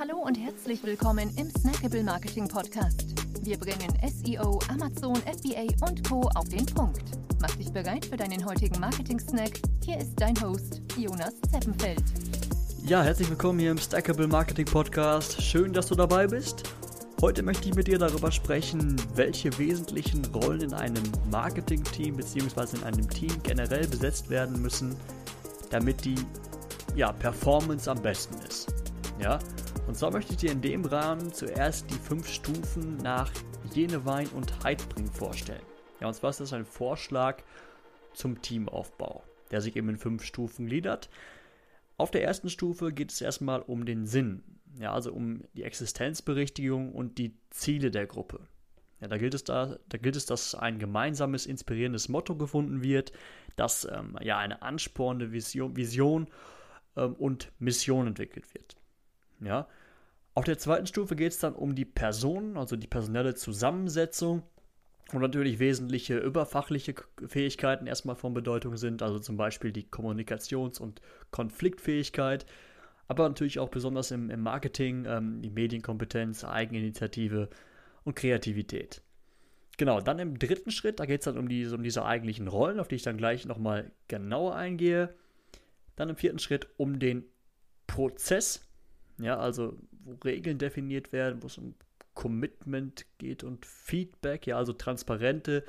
Hallo und herzlich willkommen im Snackable Marketing Podcast. Wir bringen SEO, Amazon, FBA und Co. auf den Punkt. Mach dich bereit für deinen heutigen Marketing-Snack. Hier ist dein Host, Jonas Zeppenfeld. Ja, herzlich willkommen hier im Stackable Marketing Podcast. Schön, dass du dabei bist. Heute möchte ich mit dir darüber sprechen, welche wesentlichen Rollen in einem Marketing-Team bzw. in einem Team generell besetzt werden müssen, damit die ja, Performance am besten ist. Ja? Und zwar möchte ich dir in dem Rahmen zuerst die fünf Stufen nach Jenewein und Heidbring vorstellen. Ja, und zwar ist das ein Vorschlag zum Teamaufbau, der sich eben in fünf Stufen gliedert. Auf der ersten Stufe geht es erstmal um den Sinn, ja, also um die Existenzberichtigung und die Ziele der Gruppe. Ja, da gilt es da, da gilt es, dass ein gemeinsames, inspirierendes Motto gefunden wird, dass ähm, ja eine anspornende Vision, Vision ähm, und Mission entwickelt wird. Ja. Auf der zweiten Stufe geht es dann um die Personen, also die personelle Zusammensetzung und natürlich wesentliche überfachliche Fähigkeiten erstmal von Bedeutung sind, also zum Beispiel die Kommunikations- und Konfliktfähigkeit, aber natürlich auch besonders im, im Marketing, ähm, die Medienkompetenz, Eigeninitiative und Kreativität. Genau, dann im dritten Schritt, da geht es dann um, die, um diese eigentlichen Rollen, auf die ich dann gleich nochmal genauer eingehe. Dann im vierten Schritt um den Prozess, ja, also wo Regeln definiert werden, wo es um Commitment geht und Feedback, ja, also transparente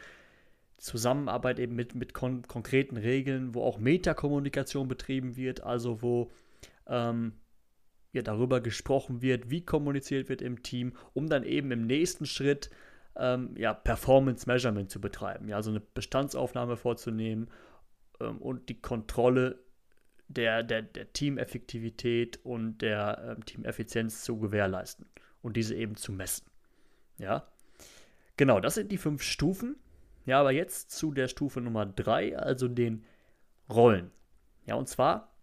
Zusammenarbeit eben mit, mit kon konkreten Regeln, wo auch Metakommunikation betrieben wird, also wo ähm, ja, darüber gesprochen wird, wie kommuniziert wird im Team, um dann eben im nächsten Schritt ähm, ja, Performance Measurement zu betreiben, ja, also eine Bestandsaufnahme vorzunehmen ähm, und die Kontrolle der, der, der Teameffektivität und der ähm, Teameffizienz zu gewährleisten und diese eben zu messen. Ja, genau, das sind die fünf Stufen. Ja, aber jetzt zu der Stufe Nummer drei, also den Rollen. Ja, und zwar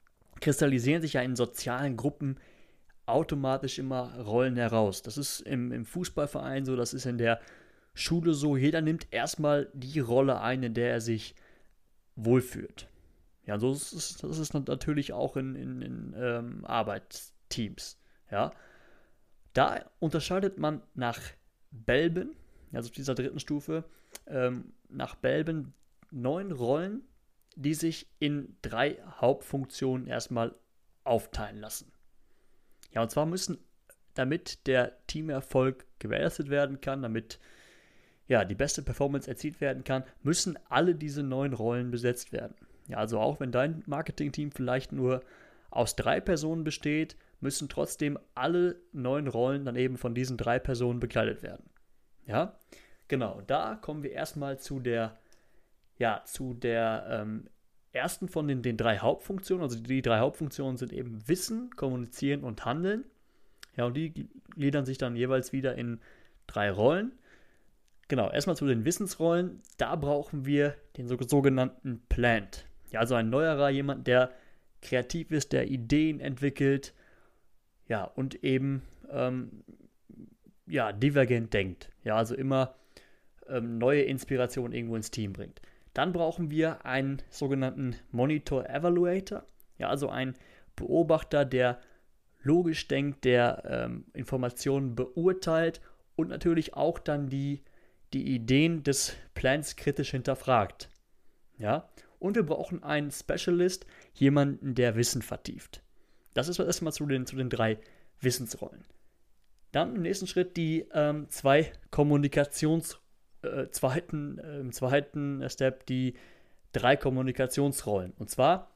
kristallisieren sich ja in sozialen Gruppen automatisch immer Rollen heraus. Das ist im, im Fußballverein so, das ist in der Schule so. Jeder nimmt erstmal die Rolle ein, in der er sich wohlfühlt. Ja, so ist es, das ist natürlich auch in, in, in ähm, Arbeitsteams. Ja. Da unterscheidet man nach Belben, also dieser dritten Stufe, ähm, nach Belben neun Rollen, die sich in drei Hauptfunktionen erstmal aufteilen lassen. Ja, und zwar müssen, damit der Teamerfolg gewährleistet werden kann, damit ja, die beste Performance erzielt werden kann, müssen alle diese neun Rollen besetzt werden. Ja, also auch wenn dein Marketing-Team vielleicht nur aus drei Personen besteht, müssen trotzdem alle neun Rollen dann eben von diesen drei Personen bekleidet werden. Ja, genau. Da kommen wir erstmal zu der, ja, zu der ähm, ersten von den, den drei Hauptfunktionen. Also die drei Hauptfunktionen sind eben Wissen, Kommunizieren und Handeln. Ja, und die gliedern sich dann jeweils wieder in drei Rollen. Genau, erstmal zu den Wissensrollen. Da brauchen wir den sogenannten Plant. Ja, also ein Neuerer, jemand, der kreativ ist, der Ideen entwickelt, ja, und eben, ähm, ja, divergent denkt. Ja, also immer ähm, neue Inspirationen irgendwo ins Team bringt. Dann brauchen wir einen sogenannten Monitor Evaluator, ja, also ein Beobachter, der logisch denkt, der ähm, Informationen beurteilt und natürlich auch dann die, die Ideen des Plans kritisch hinterfragt. Ja, und wir brauchen einen Specialist, jemanden, der Wissen vertieft. Das ist erstmal zu den, zu den drei Wissensrollen. Dann im nächsten Schritt die ähm, zwei Kommunikations- äh, zweiten, äh, im zweiten Step die drei Kommunikationsrollen. Und zwar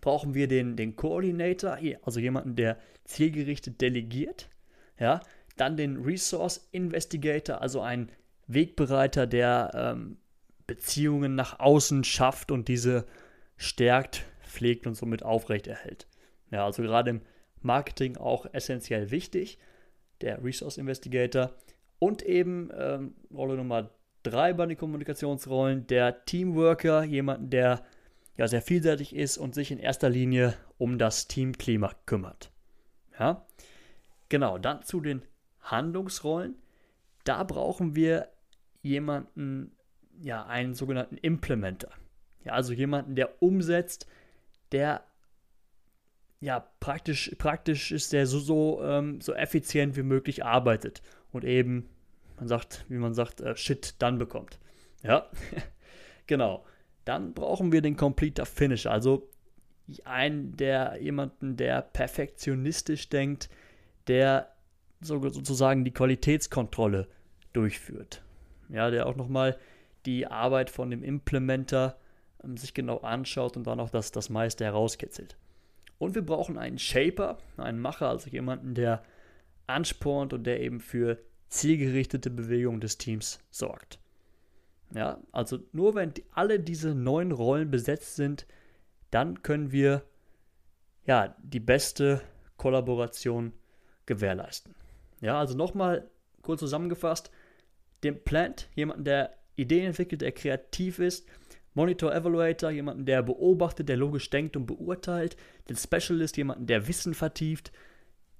brauchen wir den, den Coordinator, also jemanden, der zielgerichtet delegiert. Ja, dann den Resource Investigator, also ein Wegbereiter, der ähm, Beziehungen nach außen schafft und diese stärkt, pflegt und somit aufrechterhält. Ja, also gerade im Marketing auch essentiell wichtig, der Resource Investigator. Und eben ähm, Rolle Nummer drei bei den Kommunikationsrollen, der Teamworker, jemanden, der ja sehr vielseitig ist und sich in erster Linie um das Teamklima kümmert. Ja, genau, dann zu den Handlungsrollen. Da brauchen wir jemanden, ja, einen sogenannten Implementer. Ja, also jemanden, der umsetzt, der ja, praktisch, praktisch ist der so, so, ähm, so effizient wie möglich arbeitet und eben, man sagt, wie man sagt, äh, Shit dann bekommt. Ja, genau. Dann brauchen wir den Completer Finish, also einen, der jemanden, der perfektionistisch denkt, der so, sozusagen die Qualitätskontrolle durchführt. Ja, der auch nochmal die Arbeit von dem Implementer ähm, sich genau anschaut und dann auch das, das meiste herauskitzelt. Und wir brauchen einen Shaper, einen Macher, also jemanden, der anspornt und der eben für zielgerichtete Bewegung des Teams sorgt. Ja, also nur wenn die, alle diese neun Rollen besetzt sind, dann können wir ja die beste Kollaboration gewährleisten. Ja, also nochmal kurz zusammengefasst, den Plant, jemanden, der Ideen entwickelt, der kreativ ist, Monitor Evaluator, jemanden, der beobachtet, der logisch denkt und beurteilt, den Specialist, jemanden, der Wissen vertieft,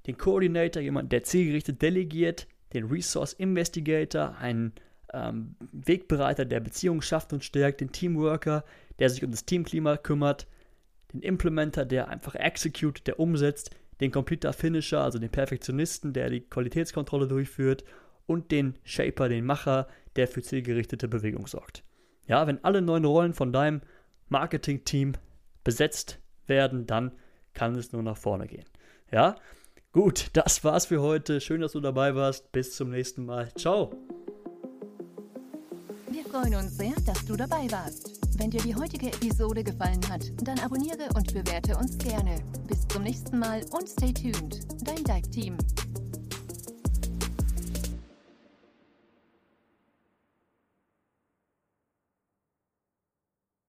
den Coordinator, jemanden, der zielgerichtet delegiert, den Resource Investigator, einen ähm, Wegbereiter, der Beziehungen schafft und stärkt, den Teamworker, der sich um das Teamklima kümmert, den Implementer, der einfach execute, der umsetzt, den Computer Finisher, also den Perfektionisten, der die Qualitätskontrolle durchführt. Und den Shaper, den Macher, der für zielgerichtete Bewegung sorgt. Ja, wenn alle neun Rollen von deinem Marketing-Team besetzt werden, dann kann es nur nach vorne gehen. Ja, gut, das war's für heute. Schön, dass du dabei warst. Bis zum nächsten Mal. Ciao. Wir freuen uns sehr, dass du dabei warst. Wenn dir die heutige Episode gefallen hat, dann abonniere und bewerte uns gerne. Bis zum nächsten Mal und stay tuned. Dein Dive Team.